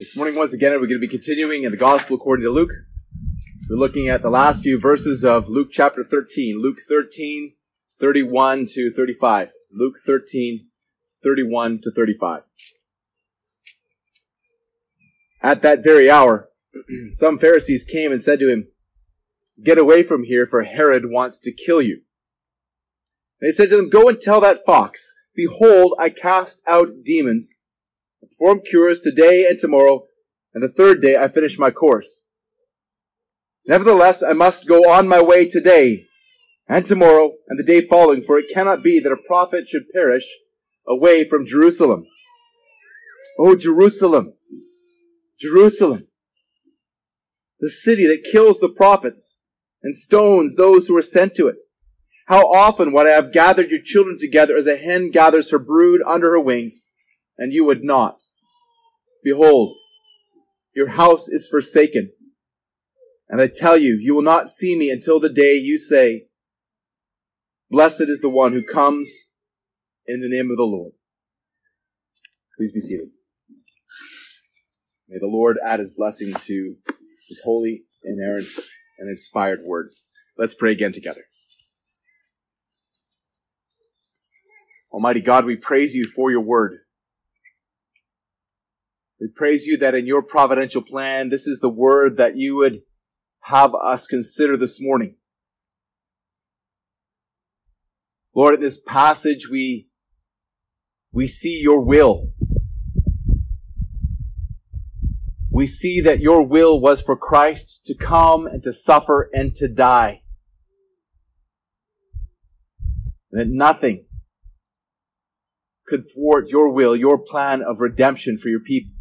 This morning, once again, we're going to be continuing in the Gospel according to Luke. We're looking at the last few verses of Luke chapter 13. Luke 13, 31 to 35. Luke 13, 31 to 35. At that very hour, some Pharisees came and said to him, Get away from here, for Herod wants to kill you. And he said to them, Go and tell that fox, Behold, I cast out demons perform cures today and tomorrow, and the third day I finish my course. Nevertheless, I must go on my way today and tomorrow and the day following, for it cannot be that a prophet should perish away from Jerusalem. Oh, Jerusalem, Jerusalem, the city that kills the prophets and stones those who are sent to it. How often would I have gathered your children together as a hen gathers her brood under her wings, and you would not. Behold, your house is forsaken. And I tell you, you will not see me until the day you say, Blessed is the one who comes in the name of the Lord. Please be seated. May the Lord add his blessing to his holy, inerrant, and inspired word. Let's pray again together. Almighty God, we praise you for your word. We praise you that in your providential plan, this is the word that you would have us consider this morning. Lord, in this passage, we, we see your will. We see that your will was for Christ to come and to suffer and to die. And that nothing could thwart your will, your plan of redemption for your people.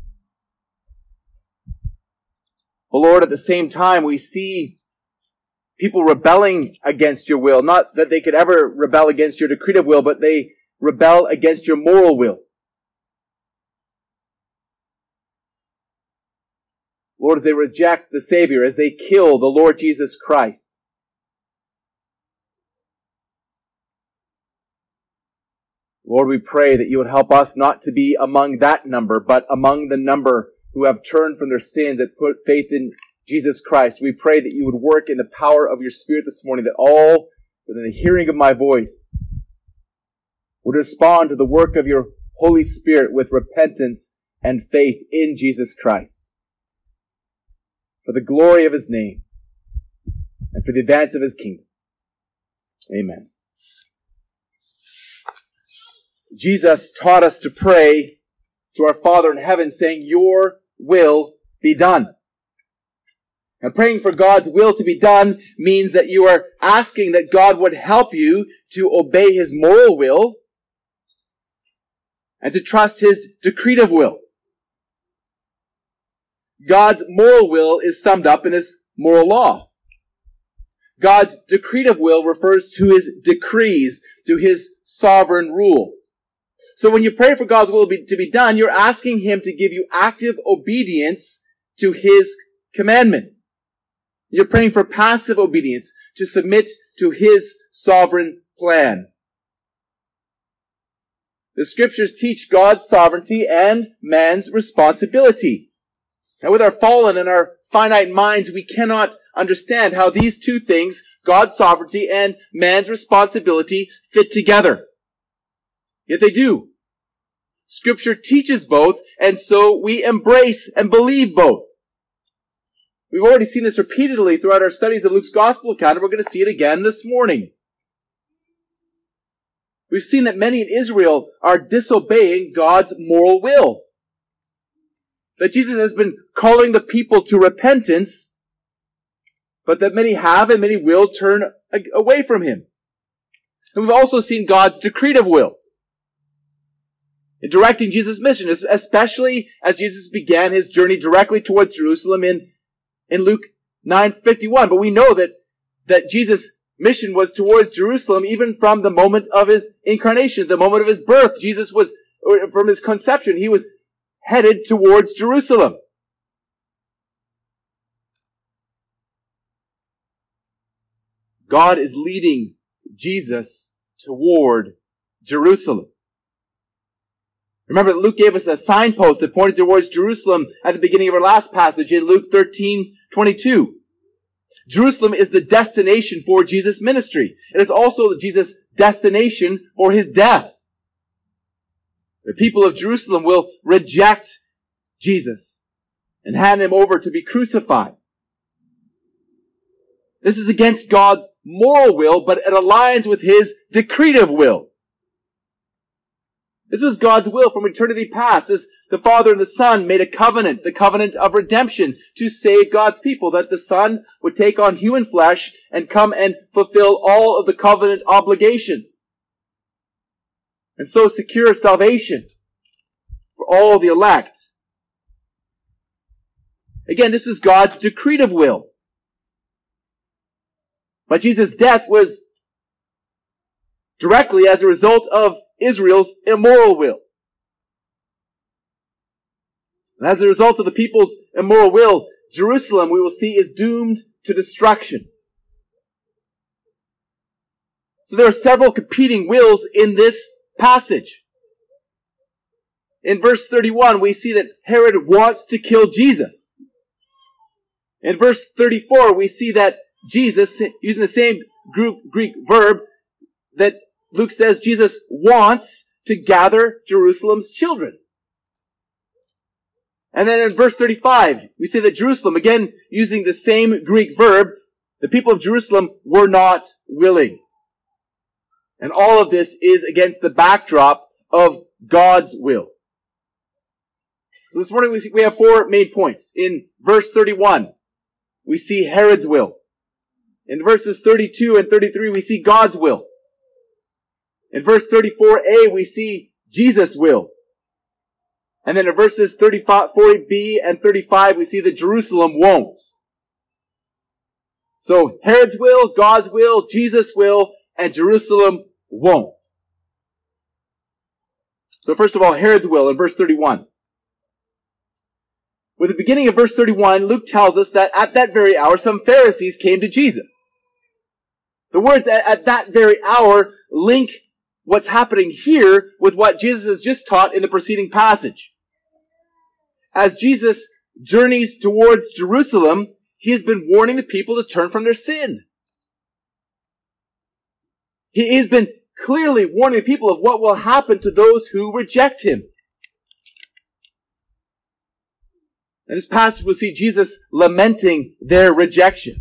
But Lord, at the same time, we see people rebelling against your will. Not that they could ever rebel against your decretive will, but they rebel against your moral will. Lord, as they reject the Savior, as they kill the Lord Jesus Christ. Lord, we pray that you would help us not to be among that number, but among the number who have turned from their sins and put faith in Jesus Christ. We pray that you would work in the power of your Spirit this morning, that all within the hearing of my voice would respond to the work of your Holy Spirit with repentance and faith in Jesus Christ. For the glory of his name and for the advance of his kingdom. Amen. Jesus taught us to pray to our Father in heaven saying, Your will be done. And praying for God's will to be done means that you are asking that God would help you to obey His moral will and to trust His decretive will. God's moral will is summed up in His moral law. God's decretive will refers to His decrees, to His sovereign rule. So when you pray for God's will to be done, you're asking Him to give you active obedience to His commandments. You're praying for passive obedience to submit to His sovereign plan. The scriptures teach God's sovereignty and man's responsibility. Now with our fallen and our finite minds, we cannot understand how these two things, God's sovereignty and man's responsibility, fit together. Yet they do. Scripture teaches both, and so we embrace and believe both. We've already seen this repeatedly throughout our studies of Luke's gospel account, and we're going to see it again this morning. We've seen that many in Israel are disobeying God's moral will. That Jesus has been calling the people to repentance, but that many have and many will turn away from Him. And we've also seen God's decretive will in directing Jesus' mission, especially as Jesus began his journey directly towards Jerusalem in, in Luke 9:51. But we know that, that Jesus' mission was towards Jerusalem even from the moment of his incarnation, the moment of his birth. Jesus was, from his conception, he was headed towards Jerusalem. God is leading Jesus toward Jerusalem. Remember that Luke gave us a signpost that pointed towards Jerusalem at the beginning of our last passage in Luke 13, 22. Jerusalem is the destination for Jesus' ministry. It is also Jesus' destination for his death. The people of Jerusalem will reject Jesus and hand him over to be crucified. This is against God's moral will, but it aligns with his decretive will. This was God's will from eternity past. As the Father and the Son made a covenant, the covenant of redemption to save God's people, that the Son would take on human flesh and come and fulfill all of the covenant obligations. And so secure salvation for all the elect. Again, this is God's decretive will. But Jesus' death was directly as a result of Israel's immoral will. And as a result of the people's immoral will, Jerusalem, we will see, is doomed to destruction. So there are several competing wills in this passage. In verse 31, we see that Herod wants to kill Jesus. In verse 34, we see that Jesus, using the same Greek verb, that Luke says Jesus wants to gather Jerusalem's children. And then in verse 35, we see that Jerusalem, again using the same Greek verb, the people of Jerusalem were not willing. And all of this is against the backdrop of God's will. So this morning we, we have four main points. In verse 31, we see Herod's will. In verses 32 and 33, we see God's will. In verse 34a, we see Jesus' will. And then in verses 35, 40b and 35, we see that Jerusalem won't. So Herod's will, God's will, Jesus' will, and Jerusalem won't. So first of all, Herod's will in verse 31. With the beginning of verse 31, Luke tells us that at that very hour, some Pharisees came to Jesus. The words at, at that very hour link what's happening here with what Jesus has just taught in the preceding passage. As Jesus journeys towards Jerusalem, he has been warning the people to turn from their sin. He has been clearly warning the people of what will happen to those who reject him. In this passage, we'll see Jesus lamenting their rejection.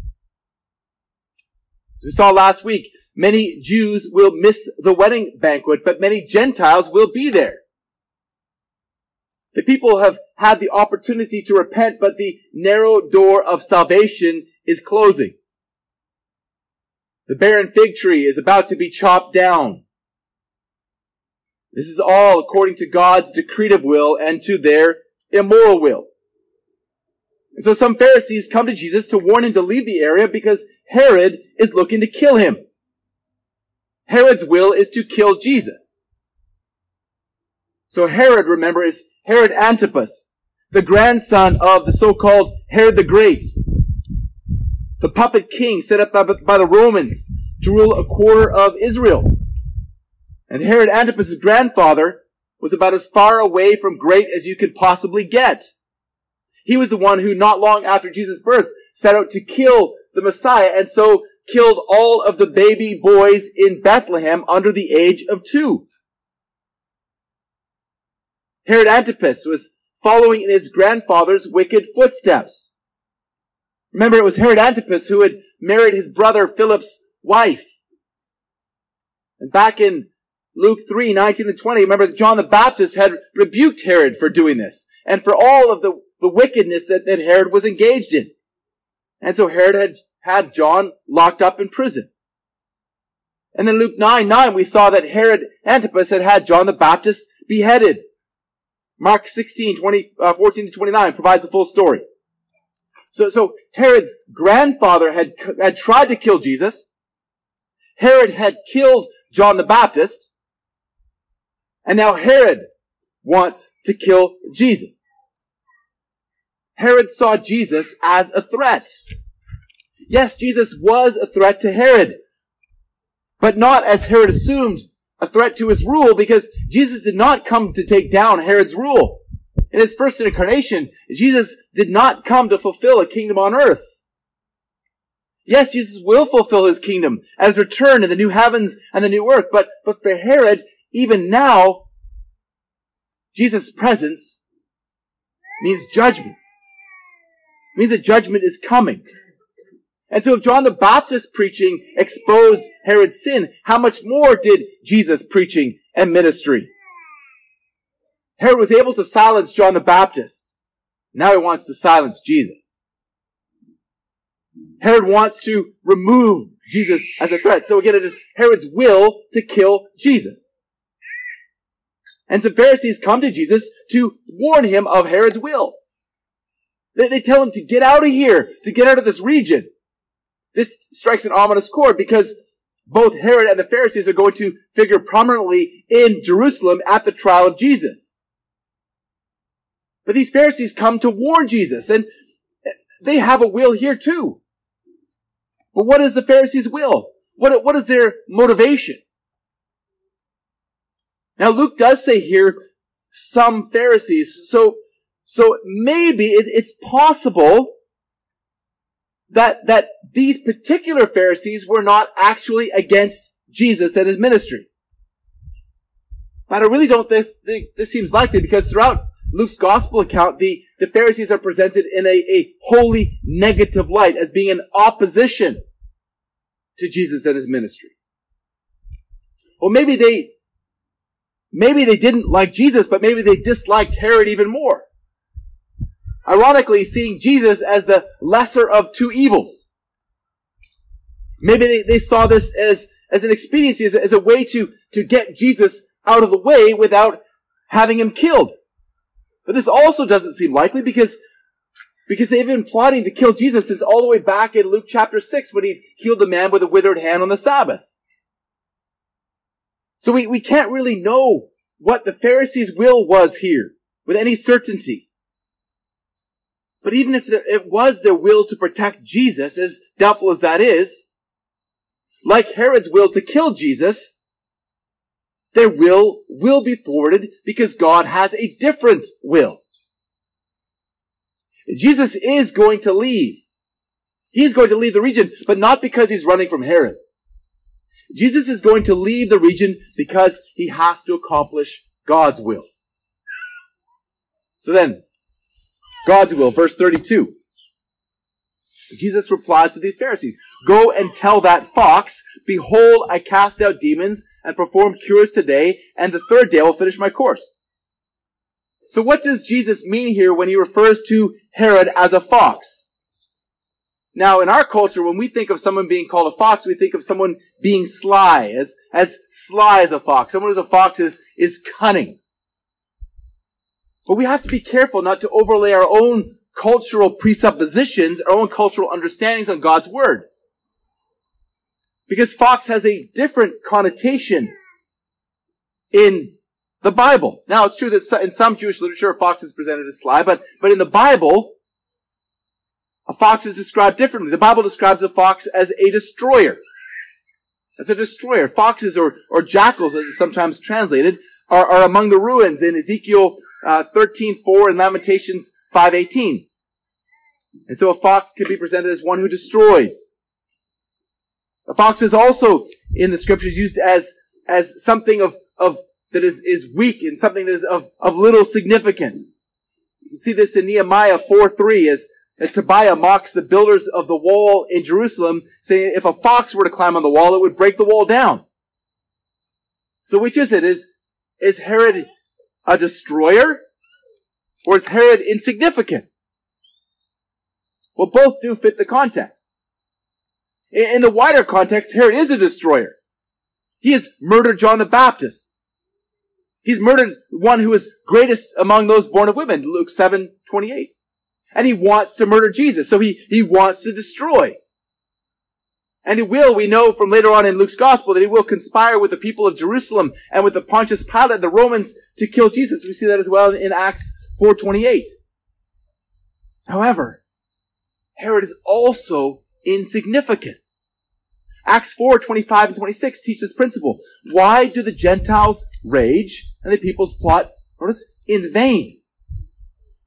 As we saw last week, Many Jews will miss the wedding banquet, but many Gentiles will be there. The people have had the opportunity to repent, but the narrow door of salvation is closing. The barren fig tree is about to be chopped down. This is all according to God's decretive will and to their immoral will. And so some Pharisees come to Jesus to warn him to leave the area because Herod is looking to kill him. Herod's will is to kill Jesus. So Herod, remember, is Herod Antipas, the grandson of the so-called Herod the Great, the puppet king set up by the Romans to rule a quarter of Israel. And Herod Antipas' grandfather was about as far away from great as you could possibly get. He was the one who, not long after Jesus' birth, set out to kill the Messiah, and so killed all of the baby boys in Bethlehem under the age of two. Herod Antipas was following in his grandfather's wicked footsteps. Remember, it was Herod Antipas who had married his brother Philip's wife. And back in Luke 3, 19 and 20, remember John the Baptist had rebuked Herod for doing this and for all of the, the wickedness that, that Herod was engaged in. And so Herod had had John locked up in prison. And then Luke 9, 9, we saw that Herod Antipas had had John the Baptist beheaded. Mark 16, 20, uh, 14 to 29 provides the full story. So, so Herod's grandfather had, had tried to kill Jesus. Herod had killed John the Baptist. And now Herod wants to kill Jesus. Herod saw Jesus as a threat. Yes, Jesus was a threat to Herod, but not as Herod assumed a threat to his rule because Jesus did not come to take down Herod's rule. In his first incarnation, Jesus did not come to fulfill a kingdom on earth. Yes, Jesus will fulfill his kingdom his return in the new heavens and the new earth, but, but for Herod, even now, Jesus' presence means judgment. It means that judgment is coming. And so if John the Baptist preaching exposed Herod's sin, how much more did Jesus preaching and ministry? Herod was able to silence John the Baptist. Now he wants to silence Jesus. Herod wants to remove Jesus as a threat. So again, it is Herod's will to kill Jesus. And some Pharisees come to Jesus to warn him of Herod's will. They, they tell him to get out of here, to get out of this region. This strikes an ominous chord because both Herod and the Pharisees are going to figure prominently in Jerusalem at the trial of Jesus. But these Pharisees come to warn Jesus and they have a will here too. But what is the Pharisees' will? What, what is their motivation? Now Luke does say here some Pharisees. So, so maybe it, it's possible that, that these particular Pharisees were not actually against Jesus and his ministry. But I really don't this, think this seems likely because throughout Luke's gospel account, the, the Pharisees are presented in a, a wholly negative light as being in opposition to Jesus and his ministry. Well, maybe they, maybe they didn't like Jesus, but maybe they disliked Herod even more. Ironically, seeing Jesus as the lesser of two evils. Maybe they, they saw this as, as an expediency, as a, as a way to, to get Jesus out of the way without having him killed. But this also doesn't seem likely because because they've been plotting to kill Jesus since all the way back in Luke chapter 6 when he healed the man with a withered hand on the Sabbath. So we, we can't really know what the Pharisees' will was here with any certainty. But even if it was their will to protect Jesus, as doubtful as that is, like Herod's will to kill Jesus, their will will be thwarted because God has a different will. Jesus is going to leave. He's going to leave the region, but not because he's running from Herod. Jesus is going to leave the region because he has to accomplish God's will. So then, God's will, verse 32. Jesus replies to these Pharisees, Go and tell that fox, Behold, I cast out demons and perform cures today, and the third day I will finish my course. So what does Jesus mean here when he refers to Herod as a fox? Now, in our culture, when we think of someone being called a fox, we think of someone being sly, as, as sly as a fox. Someone who's a fox is, is cunning. But we have to be careful not to overlay our own cultural presuppositions, our own cultural understandings on God's word. Because fox has a different connotation in the Bible. Now, it's true that in some Jewish literature, a fox is presented as sly, but, but in the Bible, a fox is described differently. The Bible describes a fox as a destroyer. As a destroyer. Foxes or, or jackals, as it's sometimes translated, are, are among the ruins in Ezekiel uh, 13.4 and Lamentations 5.18. And so a fox can be presented as one who destroys. A fox is also in the scriptures used as, as something of, of that is, is weak and something that is of, of little significance. You see this in Nehemiah 4 3 as, as Tobiah mocks the builders of the wall in Jerusalem, saying if a fox were to climb on the wall, it would break the wall down. So which is it? Is, is Herod a destroyer? Or is Herod insignificant? Well, both do fit the context. In, the wider context, Herod is a destroyer. He has murdered John the Baptist. He's murdered one who is greatest among those born of women, Luke 7, 28. And he wants to murder Jesus, so he, he wants to destroy. And he will, we know from later on in Luke's gospel, that he will conspire with the people of Jerusalem and with the Pontius Pilate, the Romans, to kill Jesus. We see that as well in Acts 4.28. However, Herod is also insignificant. Acts 4, 25 and 26 teach this principle. Why do the Gentiles rage and the peoples plot, notice, in vain?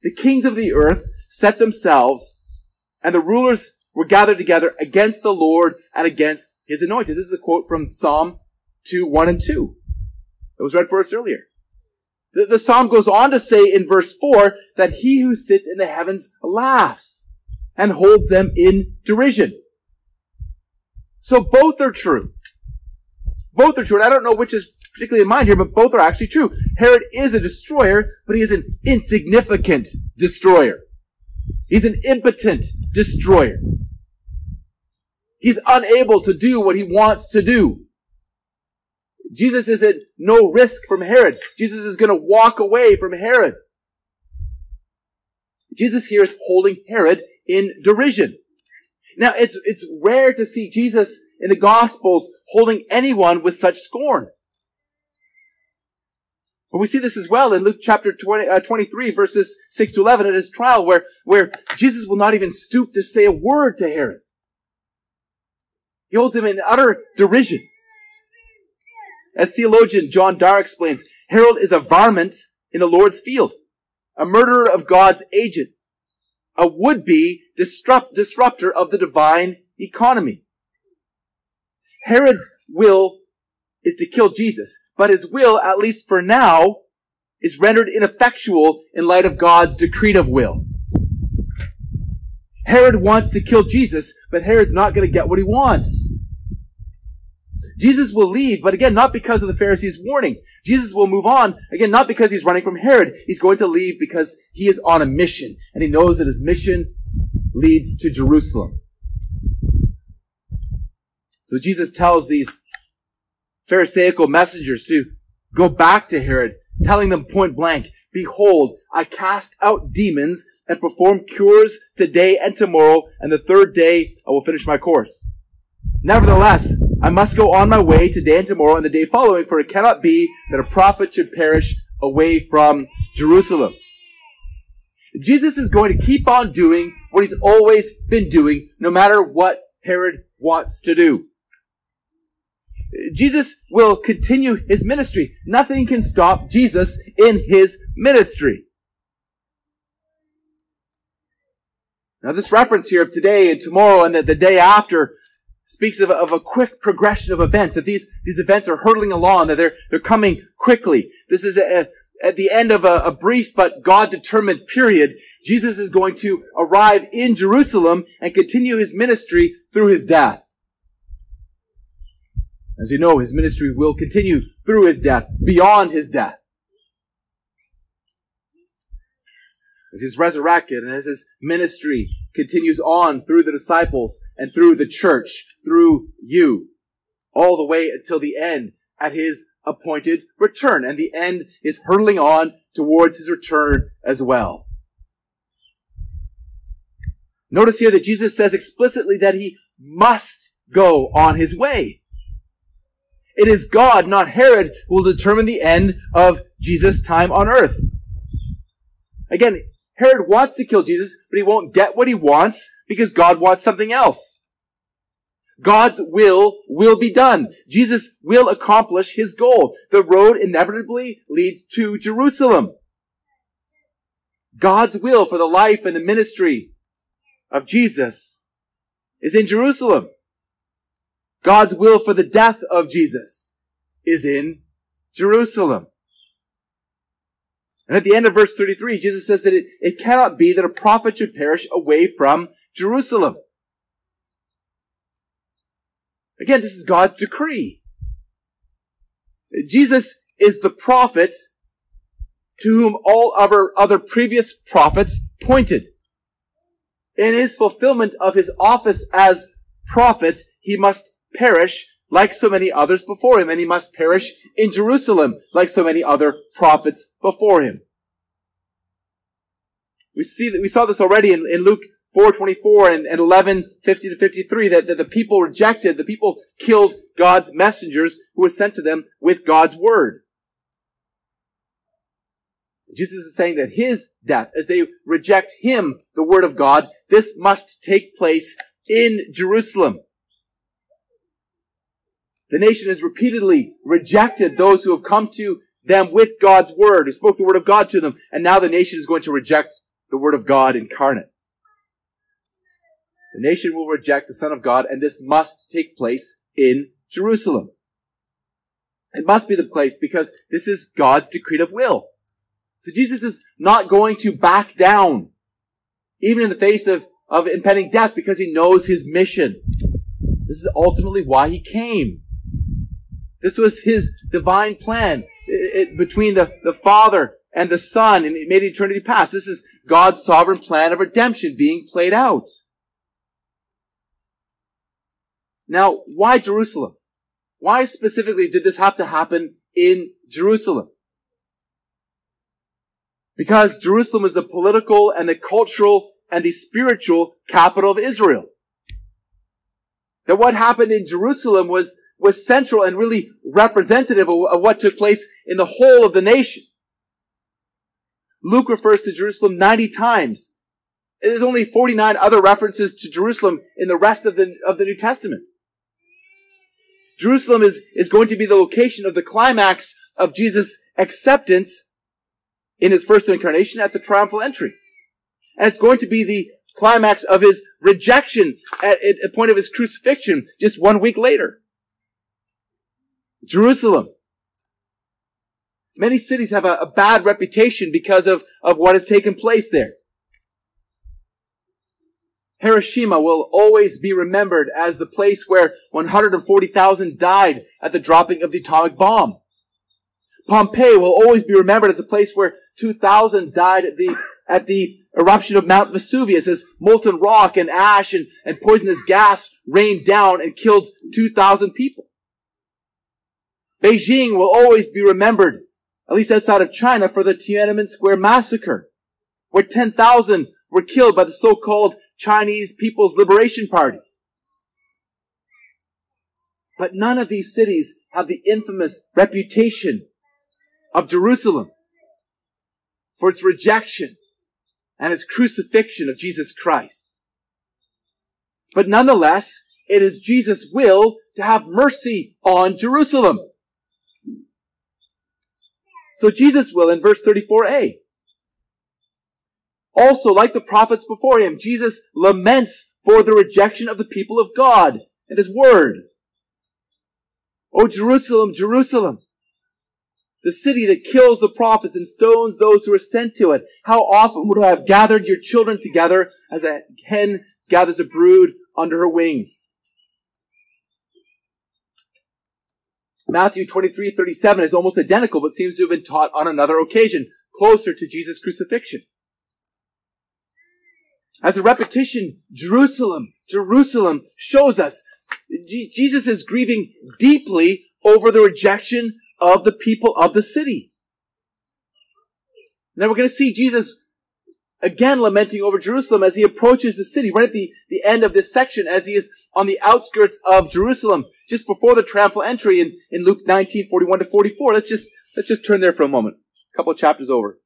The kings of the earth set themselves and the rulers were gathered together against the Lord and against his anointed. This is a quote from Psalm 2, 1 and 2. It was read for us earlier. The, the psalm goes on to say in verse 4 that he who sits in the heavens laughs and holds them in derision. So both are true. Both are true. And I don't know which is particularly in mind here, but both are actually true. Herod is a destroyer, but he is an insignificant destroyer. He's an impotent destroyer. He's unable to do what he wants to do. Jesus is at no risk from Herod. Jesus is going to walk away from Herod. Jesus here is holding Herod in derision. Now, it's, it's rare to see Jesus in the Gospels holding anyone with such scorn. But we see this as well in Luke chapter 20, uh, 23 verses 6 to 11 at his trial where, where Jesus will not even stoop to say a word to Herod. He holds him in utter derision. As theologian John Darr explains, Herod is a varmint in the Lord's field, a murderer of God's agents, a would-be disrupt, disruptor of the divine economy. Herod's will is to kill Jesus, but his will, at least for now, is rendered ineffectual in light of God's decretive will. Herod wants to kill Jesus, but Herod's not going to get what he wants. Jesus will leave, but again, not because of the Pharisees' warning. Jesus will move on, again, not because he's running from Herod. He's going to leave because he is on a mission, and he knows that his mission leads to Jerusalem. So Jesus tells these Pharisaical messengers to go back to Herod, telling them point blank, Behold, I cast out demons and perform cures today and tomorrow, and the third day I will finish my course. Nevertheless, I must go on my way today and tomorrow and the day following, for it cannot be that a prophet should perish away from Jerusalem. Jesus is going to keep on doing what he's always been doing, no matter what Herod wants to do. Jesus will continue his ministry. Nothing can stop Jesus in his ministry. Now this reference here of today and tomorrow and the, the day after speaks of a, of a quick progression of events, that these, these events are hurtling along, that they're, they're coming quickly. This is a, at the end of a, a brief but God-determined period. Jesus is going to arrive in Jerusalem and continue his ministry through his death. As you know, his ministry will continue through his death, beyond his death. As he's resurrected and as his ministry continues on through the disciples and through the church, through you, all the way until the end at his appointed return. And the end is hurtling on towards his return as well. Notice here that Jesus says explicitly that he must go on his way. It is God, not Herod, who will determine the end of Jesus' time on earth. Again, Herod wants to kill Jesus, but he won't get what he wants because God wants something else. God's will will be done. Jesus will accomplish his goal. The road inevitably leads to Jerusalem. God's will for the life and the ministry of Jesus is in Jerusalem. God's will for the death of Jesus is in Jerusalem. And at the end of verse 33, Jesus says that it, it cannot be that a prophet should perish away from Jerusalem. Again, this is God's decree. Jesus is the prophet to whom all other, other previous prophets pointed. In his fulfillment of his office as prophet, he must perish like so many others before him, and he must perish in Jerusalem like so many other prophets before him. We see that we saw this already in, in Luke 424 and, and 11, 50 to 53, that, that the people rejected, the people killed God's messengers who were sent to them with God's word. Jesus is saying that his death, as they reject him, the word of God, this must take place in Jerusalem. The nation has repeatedly rejected those who have come to them with God's word, who spoke the word of God to them, and now the nation is going to reject the word of God incarnate. The nation will reject the Son of God, and this must take place in Jerusalem. It must be the place because this is God's decretive will. So Jesus is not going to back down, even in the face of, of impending death, because he knows his mission. This is ultimately why he came. This was his divine plan it, it, between the, the Father and the Son, and it made eternity past. This is God's sovereign plan of redemption being played out. Now, why Jerusalem? Why specifically did this have to happen in Jerusalem? Because Jerusalem is the political and the cultural and the spiritual capital of Israel. That what happened in Jerusalem was was central and really representative of, of what took place in the whole of the nation. Luke refers to Jerusalem 90 times. There's only 49 other references to Jerusalem in the rest of the, of the New Testament. Jerusalem is, is going to be the location of the climax of Jesus' acceptance in his first incarnation at the triumphal entry. And it's going to be the climax of his rejection at, at the point of his crucifixion just one week later. Jerusalem. Many cities have a, a bad reputation because of, of what has taken place there. Hiroshima will always be remembered as the place where 140,000 died at the dropping of the atomic bomb. Pompeii will always be remembered as a place where 2,000 died at the, at the eruption of Mount Vesuvius as molten rock and ash and, and poisonous gas rained down and killed 2,000 people. Beijing will always be remembered, at least outside of China, for the Tiananmen Square massacre, where 10,000 were killed by the so-called Chinese People's Liberation Party. But none of these cities have the infamous reputation of Jerusalem for its rejection and its crucifixion of Jesus Christ. But nonetheless, it is Jesus' will to have mercy on Jerusalem. So Jesus will in verse 34a. Also, like the prophets before him, Jesus laments for the rejection of the people of God and his word. O Jerusalem, Jerusalem, the city that kills the prophets and stones those who are sent to it. How often would I have gathered your children together as a hen gathers a brood under her wings? Matthew 23, 37 is almost identical, but seems to have been taught on another occasion, closer to Jesus' crucifixion. As a repetition, Jerusalem, Jerusalem shows us G- Jesus is grieving deeply over the rejection of the people of the city. Now we're going to see Jesus again lamenting over Jerusalem as he approaches the city, right at the, the end of this section, as he is on the outskirts of Jerusalem, just before the triumphal entry in, in Luke 19, 41 to 44. Let's just, let's just turn there for a moment. A couple of chapters over.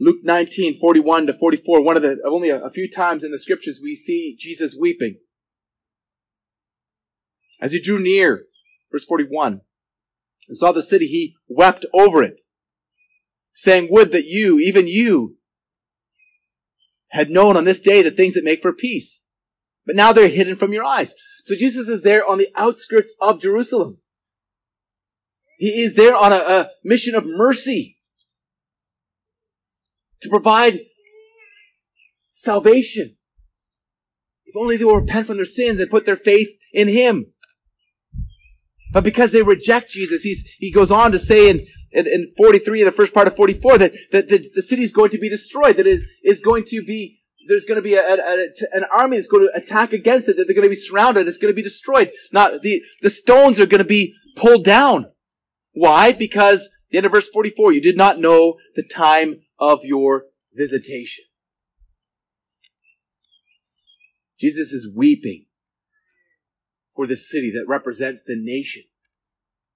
Luke 19, 41 to 44, one of the, only a, a few times in the scriptures we see Jesus weeping. As he drew near, verse 41, and saw the city, he wept over it saying, Would that you, even you, had known on this day the things that make for peace. But now they're hidden from your eyes. So Jesus is there on the outskirts of Jerusalem. He is there on a, a mission of mercy to provide salvation. If only they will repent from their sins and put their faith in Him. But because they reject Jesus, he's, he goes on to say in, in, in 43, in the first part of 44, that, that the, the city is going to be destroyed, that it is going to be, there's going to be a, a, a, an army that's going to attack against it, that they're going to be surrounded, it's going to be destroyed. Not, the, the stones are going to be pulled down. Why? Because, the end of verse 44, you did not know the time of your visitation. Jesus is weeping for the city that represents the nation,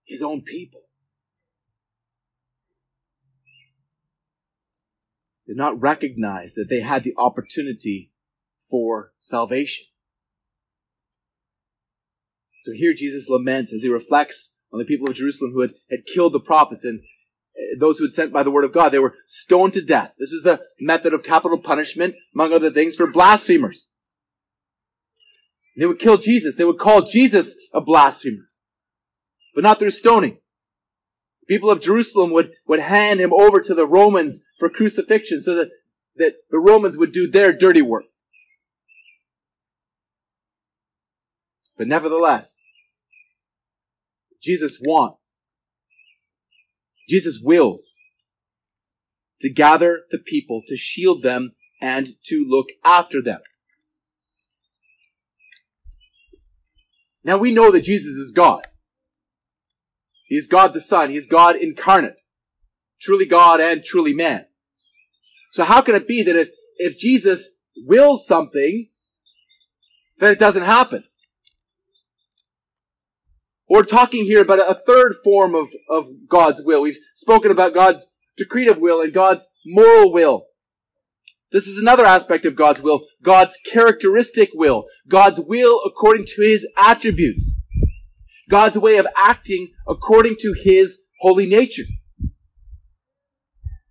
his own people. Did not recognize that they had the opportunity for salvation. So here Jesus laments as he reflects on the people of Jerusalem who had, had killed the prophets and uh, those who had sent by the word of God. They were stoned to death. This was the method of capital punishment, among other things, for blasphemers. They would kill Jesus. They would call Jesus a blasphemer, but not through stoning. People of Jerusalem would, would hand him over to the Romans for crucifixion so that, that the Romans would do their dirty work. But nevertheless, Jesus wants, Jesus wills to gather the people, to shield them, and to look after them. Now we know that Jesus is God. He is God the Son. He is God incarnate. Truly God and truly man. So how can it be that if, if Jesus wills something, that it doesn't happen? We're talking here about a third form of, of God's will. We've spoken about God's decretive will and God's moral will. This is another aspect of God's will, God's characteristic will, God's will according to His attributes, God's way of acting according to His holy nature.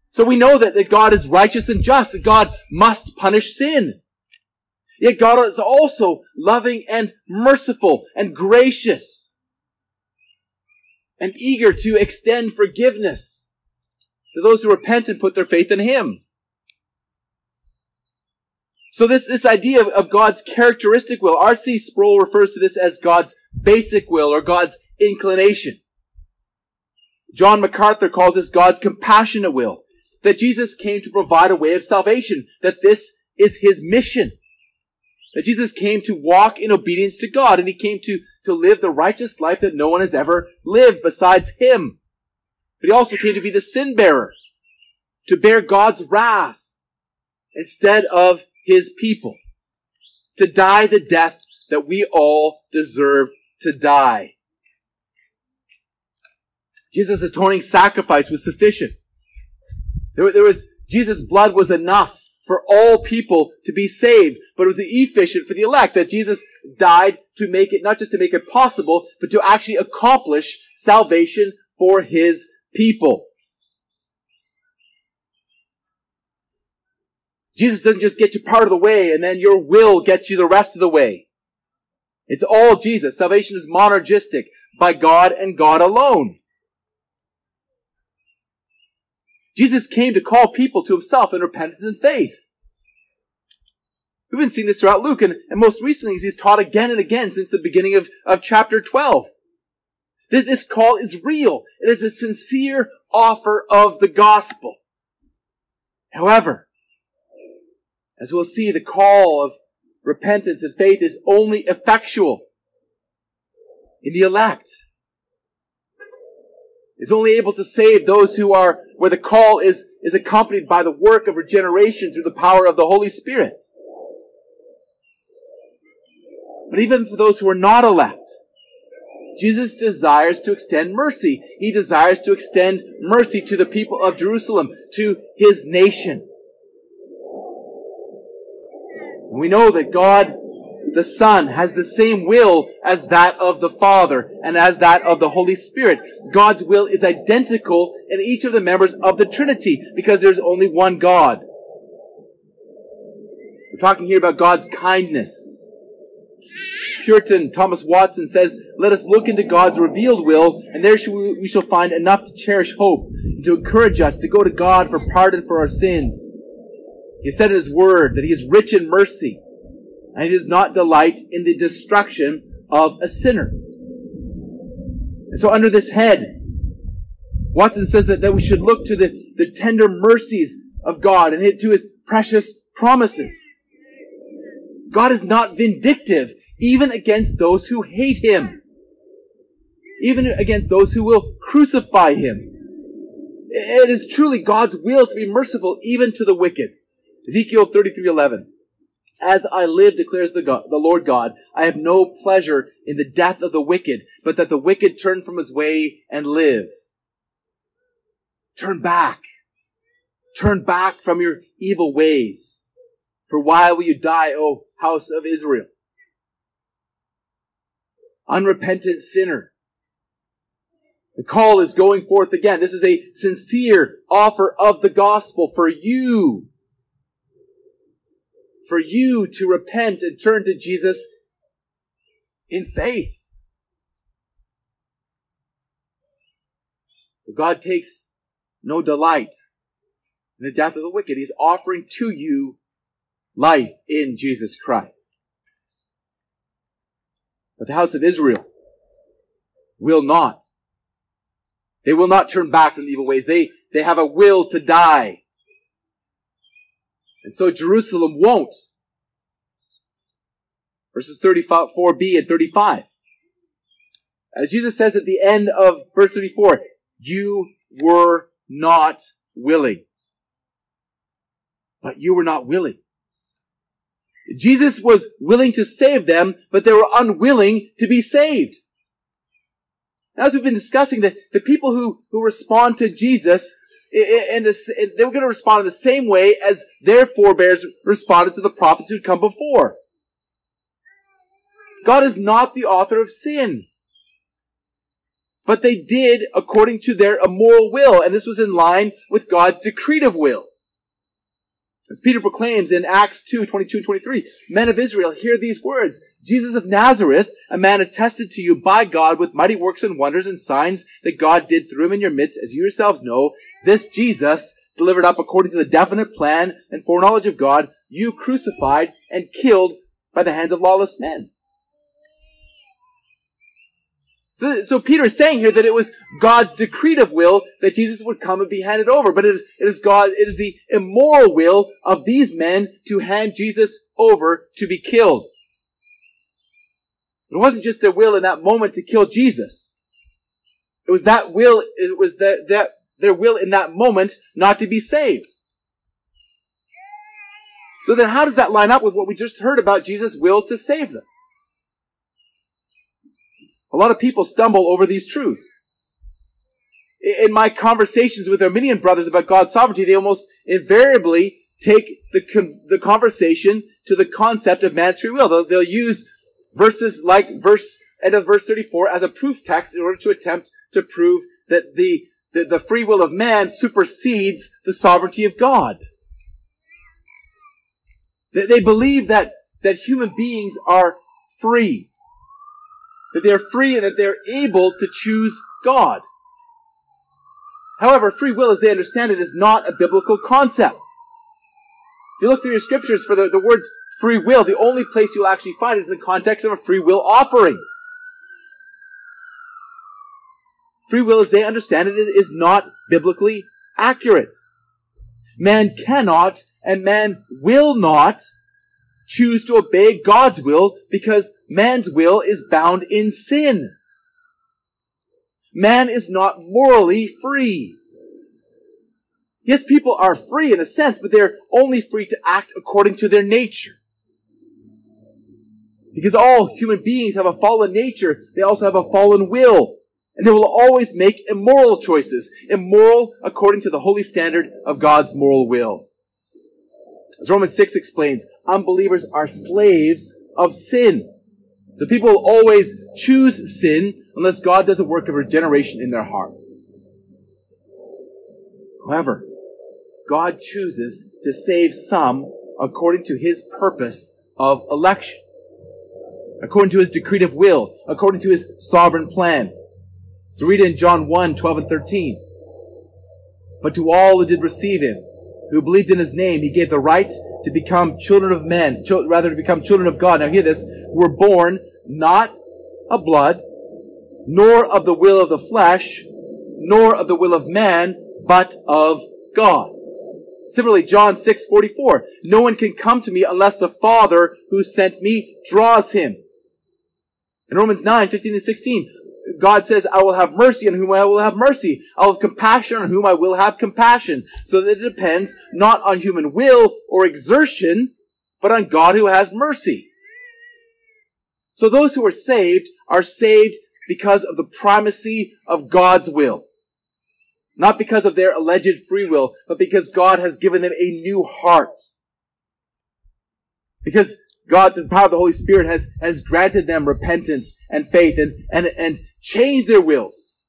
So we know that, that God is righteous and just, that God must punish sin. Yet God is also loving and merciful and gracious and eager to extend forgiveness to those who repent and put their faith in Him. So this, this idea of, of God's characteristic will, R.C. Sproul refers to this as God's basic will or God's inclination. John MacArthur calls this God's compassionate will. That Jesus came to provide a way of salvation. That this is His mission. That Jesus came to walk in obedience to God and He came to to live the righteous life that no one has ever lived besides him. But he also came to be the sin bearer, to bear God's wrath instead of his people, to die the death that we all deserve to die. Jesus' atoning sacrifice was sufficient. There, there was, Jesus' blood was enough for all people to be saved, but it was efficient for the elect that Jesus died to make it, not just to make it possible, but to actually accomplish salvation for his people. Jesus doesn't just get you part of the way and then your will gets you the rest of the way. It's all Jesus. Salvation is monergistic by God and God alone. Jesus came to call people to himself in repentance and faith. We've been seeing this throughout Luke, and, and most recently he's taught again and again since the beginning of, of chapter 12. This, this call is real. It is a sincere offer of the gospel. However, as we'll see, the call of repentance and faith is only effectual in the elect. It's only able to save those who are where the call is, is accompanied by the work of regeneration through the power of the Holy Spirit. But even for those who are not elect, Jesus desires to extend mercy. He desires to extend mercy to the people of Jerusalem, to his nation. We know that God, the Son, has the same will as that of the Father and as that of the Holy Spirit. God's will is identical in each of the members of the Trinity because there's only one God. We're talking here about God's kindness Puritan Thomas Watson says, let us look into God's revealed will, and there we shall find enough to cherish hope and to encourage us to go to God for pardon for our sins. He said in his word that he is rich in mercy, and he does not delight in the destruction of a sinner. And so under this head, Watson says that, that we should look to the, the tender mercies of God and to his precious promises. God is not vindictive even against those who hate him, even against those who will crucify him. It is truly God's will to be merciful even to the wicked. Ezekiel 33:11. As I live, declares the, God, the Lord God, I have no pleasure in the death of the wicked, but that the wicked turn from his way and live. Turn back. Turn back from your evil ways. For why will you die, O house of Israel? unrepentant sinner. The call is going forth again. This is a sincere offer of the gospel for you. For you to repent and turn to Jesus in faith. God takes no delight in the death of the wicked. He's offering to you life in Jesus Christ. But the house of Israel will not. They will not turn back from the evil ways. They, they have a will to die. And so Jerusalem won't. Verses 34b and 35. As Jesus says at the end of verse 34, you were not willing. But you were not willing. Jesus was willing to save them, but they were unwilling to be saved. Now, As we've been discussing, the, the people who, who respond to Jesus, and the, they were going to respond in the same way as their forebears responded to the prophets who'd come before. God is not the author of sin. But they did according to their immoral will, and this was in line with God's decretive will. As Peter proclaims in Acts 2, 22 and 23, men of Israel, hear these words. Jesus of Nazareth, a man attested to you by God with mighty works and wonders and signs that God did through him in your midst, as you yourselves know, this Jesus, delivered up according to the definite plan and foreknowledge of God, you crucified and killed by the hands of lawless men. So, so Peter is saying here that it was God's decretive will that Jesus would come and be handed over, but it is, it is God, it is the immoral will of these men to hand Jesus over to be killed. It wasn't just their will in that moment to kill Jesus. It was that will, it was that, that, their will in that moment not to be saved. So then how does that line up with what we just heard about Jesus' will to save them? A lot of people stumble over these truths. In my conversations with Arminian brothers about God's sovereignty, they almost invariably take the, con- the conversation to the concept of man's free will. They'll, they'll use verses like verse, end of verse 34 as a proof text in order to attempt to prove that the, the, the free will of man supersedes the sovereignty of God. They, they believe that, that human beings are free that they're free and that they're able to choose God. However, free will as they understand it is not a biblical concept. If you look through your scriptures for the, the words free will, the only place you'll actually find is in the context of a free will offering. Free will as they understand it is not biblically accurate. Man cannot and man will not choose to obey God's will because man's will is bound in sin. Man is not morally free. Yes, people are free in a sense, but they're only free to act according to their nature. Because all human beings have a fallen nature, they also have a fallen will. And they will always make immoral choices. Immoral according to the holy standard of God's moral will. As Romans 6 explains, unbelievers are slaves of sin. So people will always choose sin unless God does a work of regeneration in their hearts. However, God chooses to save some according to his purpose of election, according to his decretive will, according to his sovereign plan. So read in John 1, 12 and 13. But to all who did receive him, who believed in his name, he gave the right to become children of men, rather to become children of God. Now hear this, were born not of blood, nor of the will of the flesh, nor of the will of man, but of God. Similarly, John 6, 44, no one can come to me unless the Father who sent me draws him. In Romans 9, 15 and 16, God says, I will have mercy on whom I will have mercy. I will have compassion on whom I will have compassion. So that it depends not on human will or exertion, but on God who has mercy. So those who are saved are saved because of the primacy of God's will. Not because of their alleged free will, but because God has given them a new heart. Because God, the power of the Holy Spirit has, has granted them repentance and faith and, and, and changed their wills.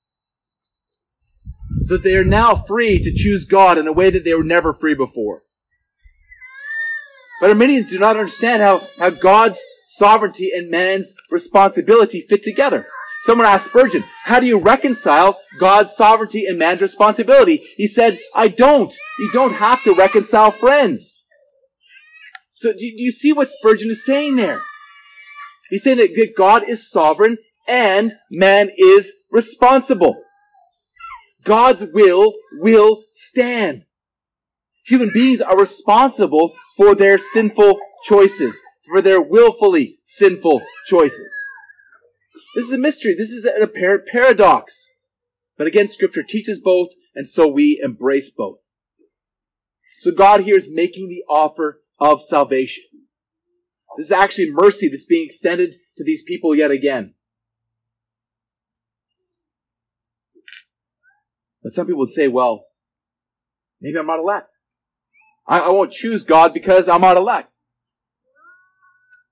So that they are now free to choose God in a way that they were never free before. But Arminians do not understand how, how God's sovereignty and man's responsibility fit together. Someone asked Spurgeon, how do you reconcile God's sovereignty and man's responsibility? He said, I don't. You don't have to reconcile friends. So do you see what Spurgeon is saying there? He's saying that God is sovereign and man is responsible. God's will will stand. Human beings are responsible for their sinful choices, for their willfully sinful choices. This is a mystery. This is an apparent paradox. But again, scripture teaches both, and so we embrace both. So God here is making the offer of salvation. This is actually mercy that's being extended to these people yet again. But some people would say, well, maybe I'm not elect. I, I won't choose God because I'm not elect.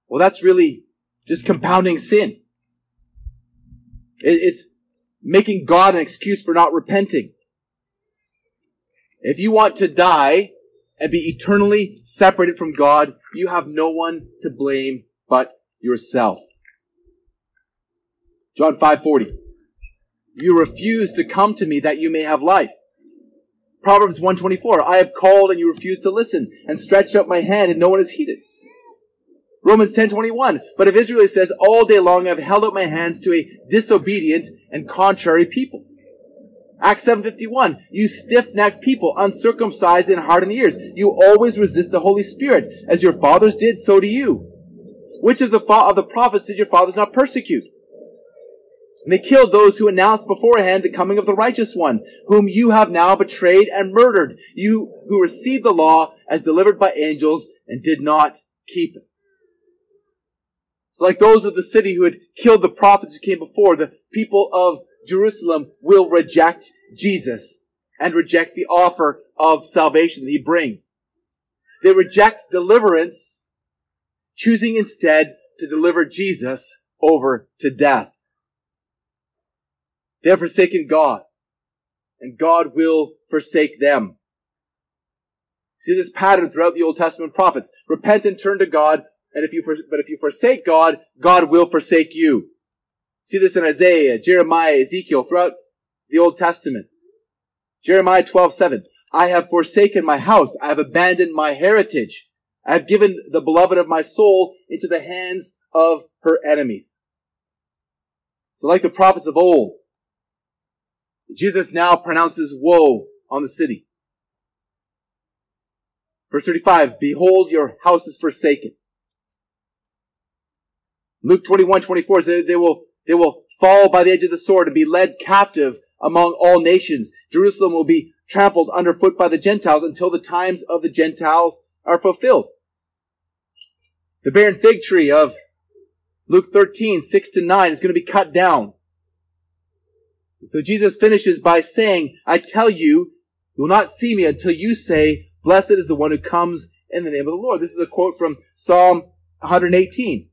Well, that's really just compounding sin. It, it's making God an excuse for not repenting. If you want to die and be eternally separated from God, you have no one to blame but yourself. John 5:40 You refuse to come to me that you may have life. Proverbs 124, I have called and you refuse to listen, and stretched out my hand and no one has heeded. Romans 10:21, but if Israel says, all day long I've held out my hands to a disobedient and contrary people. Acts 7:51, you stiff-necked people, uncircumcised in heart and ears, you always resist the Holy Spirit, as your fathers did, so do you. Which of the, fa- of the prophets did your fathers not persecute? And they killed those who announced beforehand the coming of the righteous one, whom you have now betrayed and murdered, you who received the law as delivered by angels and did not keep it. So like those of the city who had killed the prophets who came before, the people of Jerusalem will reject Jesus and reject the offer of salvation that he brings. They reject deliverance, choosing instead to deliver Jesus over to death. They have forsaken God, and God will forsake them. See this pattern throughout the Old Testament prophets. Repent and turn to God, and if you, but if you forsake God, God will forsake you. See this in Isaiah, Jeremiah, Ezekiel, throughout the Old Testament. Jeremiah 12, 7. I have forsaken my house. I have abandoned my heritage. I have given the beloved of my soul into the hands of her enemies. So like the prophets of old, Jesus now pronounces woe on the city. Verse 35, behold, your house is forsaken. Luke 21, 24 says they will, they will fall by the edge of the sword and be led captive among all nations. Jerusalem will be trampled underfoot by the Gentiles until the times of the Gentiles are fulfilled. The barren fig tree of Luke 13, 6 to 9 is going to be cut down. So Jesus finishes by saying, I tell you, you will not see me until you say, blessed is the one who comes in the name of the Lord. This is a quote from Psalm 118.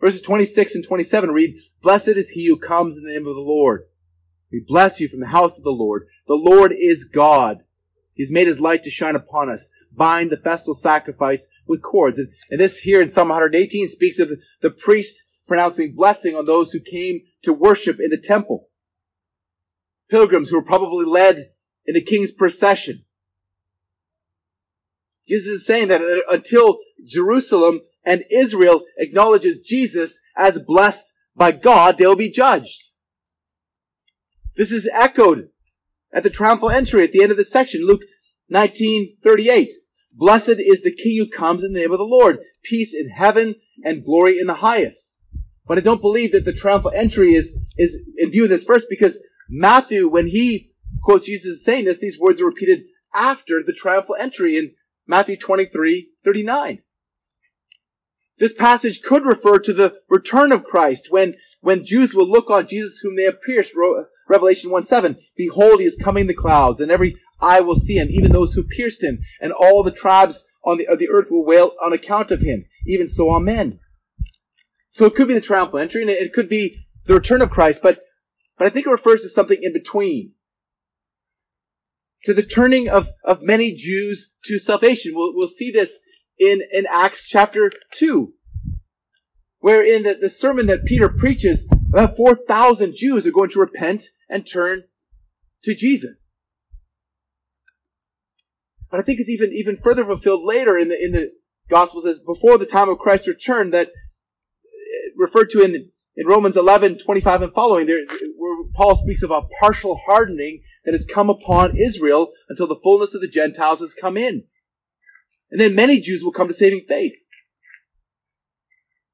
Verses 26 and 27 read, Blessed is he who comes in the name of the Lord. We bless you from the house of the Lord. The Lord is God. He's made his light to shine upon us. Bind the festal sacrifice with cords. And, and this here in Psalm 118 speaks of the, the priest pronouncing blessing on those who came to worship in the temple pilgrims who were probably led in the king's procession. Jesus is saying that until Jerusalem and Israel acknowledges Jesus as blessed by God, they will be judged. This is echoed at the triumphal entry at the end of the section, Luke 19:38. Blessed is the King who comes in the name of the Lord. Peace in heaven and glory in the highest. But I don't believe that the triumphal entry is, is in view of this verse because Matthew, when he quotes Jesus saying this, these words are repeated after the triumphal entry in Matthew 23, 39. This passage could refer to the return of Christ when, when Jews will look on Jesus whom they have pierced. Revelation 1 7. Behold, he is coming in the clouds, and every eye will see him, even those who pierced him, and all the tribes on the, of the earth will wail on account of him. even so, amen. So it could be the triumphal entry and it could be the return of Christ, but, but I think it refers to something in between. To the turning of, of many Jews to salvation. We'll, we'll see this in, in Acts chapter 2, where in the, the sermon that Peter preaches, about 4,000 Jews are going to repent and turn to Jesus. But I think it's even, even further fulfilled later in the, in the Gospels as before the time of Christ's return that eh, referred to in, in Romans 11, 25 and following there, where Paul speaks of a partial hardening that has come upon Israel until the fullness of the Gentiles has come in. And then many Jews will come to saving faith.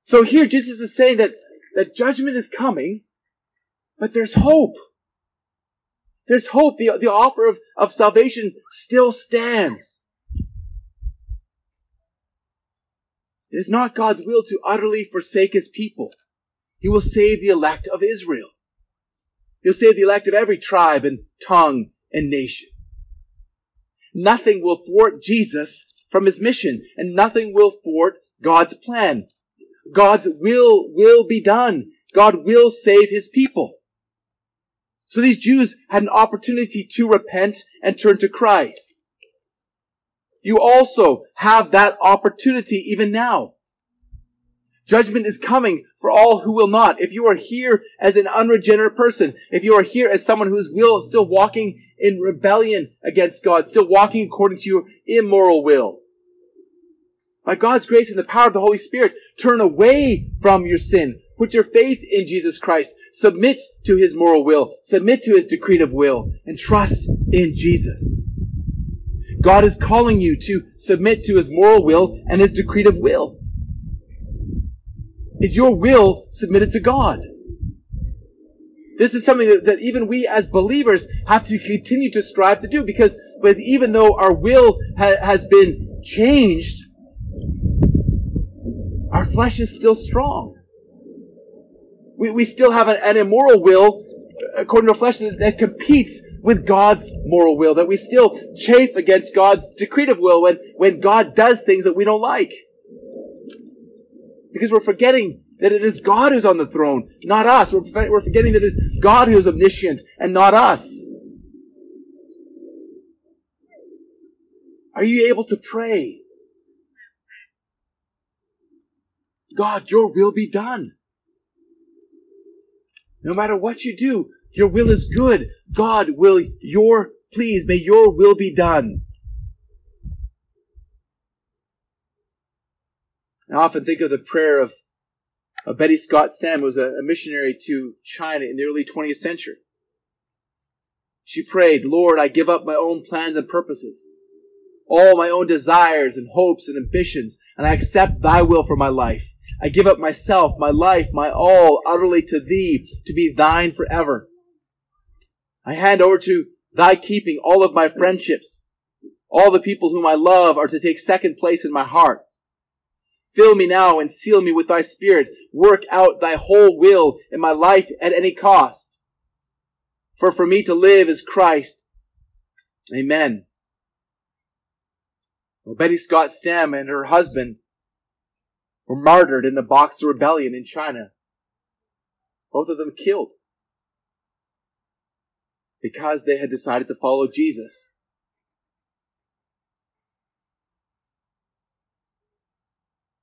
So here Jesus is saying that, that judgment is coming, but there's hope. There's hope. The, the offer of, of salvation still stands. It is not God's will to utterly forsake his people. He will save the elect of Israel. He'll save the elect of every tribe and tongue and nation. Nothing will thwart Jesus from his mission, and nothing will thwart God's plan. God's will will be done. God will save his people. So these Jews had an opportunity to repent and turn to Christ. You also have that opportunity even now. Judgment is coming for all who will not. If you are here as an unregenerate person, if you are here as someone whose will is still walking in rebellion against God, still walking according to your immoral will, by God's grace and the power of the Holy Spirit, turn away from your sin. Put your faith in Jesus Christ. Submit to His moral will. Submit to His decretive will and trust in Jesus. God is calling you to submit to His moral will and His decretive will. Is your will submitted to God? This is something that, that even we as believers have to continue to strive to do because, because even though our will ha- has been changed, our flesh is still strong. We, we still have an, an immoral will, according to our flesh, that, that competes with God's moral will, that we still chafe against God's decretive will when, when God does things that we don't like. Because we're forgetting that it is God who's on the throne, not us. We're, we're forgetting that it is God who is omniscient and not us. Are you able to pray? God, your will be done. No matter what you do, your will is good. God will your, please, may your will be done. I often think of the prayer of, of Betty Scott Stam, who was a, a missionary to China in the early 20th century. She prayed, Lord, I give up my own plans and purposes, all my own desires and hopes and ambitions, and I accept thy will for my life. I give up myself, my life, my all, utterly to thee, to be thine forever. I hand over to thy keeping all of my friendships. All the people whom I love are to take second place in my heart. Fill me now and seal me with thy spirit. Work out thy whole will in my life at any cost. For for me to live is Christ. Amen. Well, Betty Scott Stam and her husband were martyred in the Boxer Rebellion in China. Both of them killed because they had decided to follow Jesus.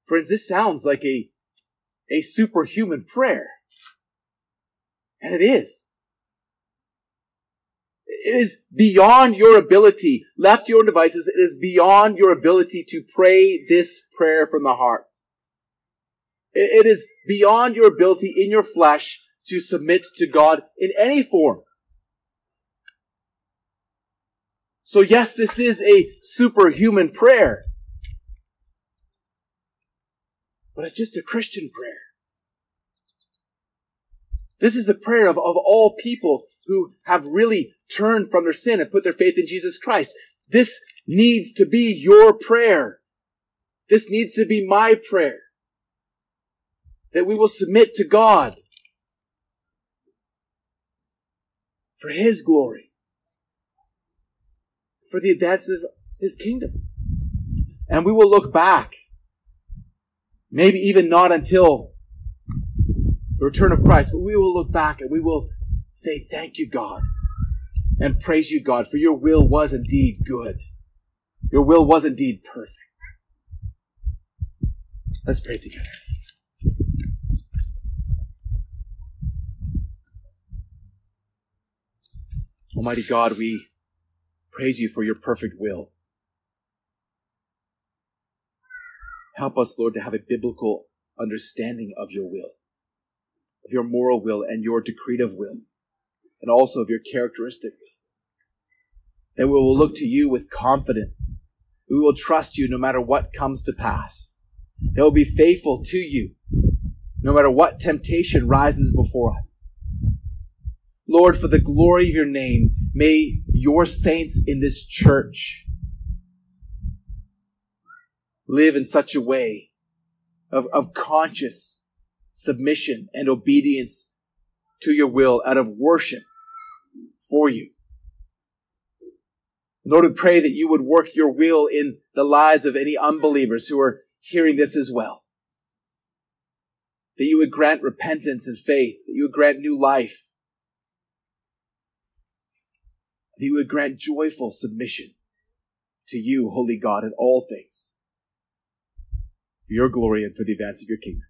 Friends, this sounds like a, a superhuman prayer. And it is. It is beyond your ability. Left your own devices, it is beyond your ability to pray this prayer from the heart. It is beyond your ability in your flesh to submit to God in any form. So yes, this is a superhuman prayer. But it's just a Christian prayer. This is the prayer of, of all people who have really turned from their sin and put their faith in Jesus Christ. This needs to be your prayer. This needs to be my prayer that we will submit to God for His glory, for the advance of His kingdom. And we will look back Maybe even not until the return of Christ, but we will look back and we will say, Thank you, God, and praise you, God, for your will was indeed good. Your will was indeed perfect. Let's pray together. Almighty God, we praise you for your perfect will. Help us, Lord, to have a biblical understanding of your will, of your moral will and your decretive will, and also of your characteristic. That we will look to you with confidence. We will trust you no matter what comes to pass. That will be faithful to you no matter what temptation rises before us. Lord, for the glory of your name, may your saints in this church live in such a way of, of conscious submission and obedience to your will out of worship for you. Lord, we pray that you would work your will in the lives of any unbelievers who are hearing this as well. That you would grant repentance and faith, that you would grant new life, that you would grant joyful submission to you, holy God, in all things for your glory and for the advance of your kingdom.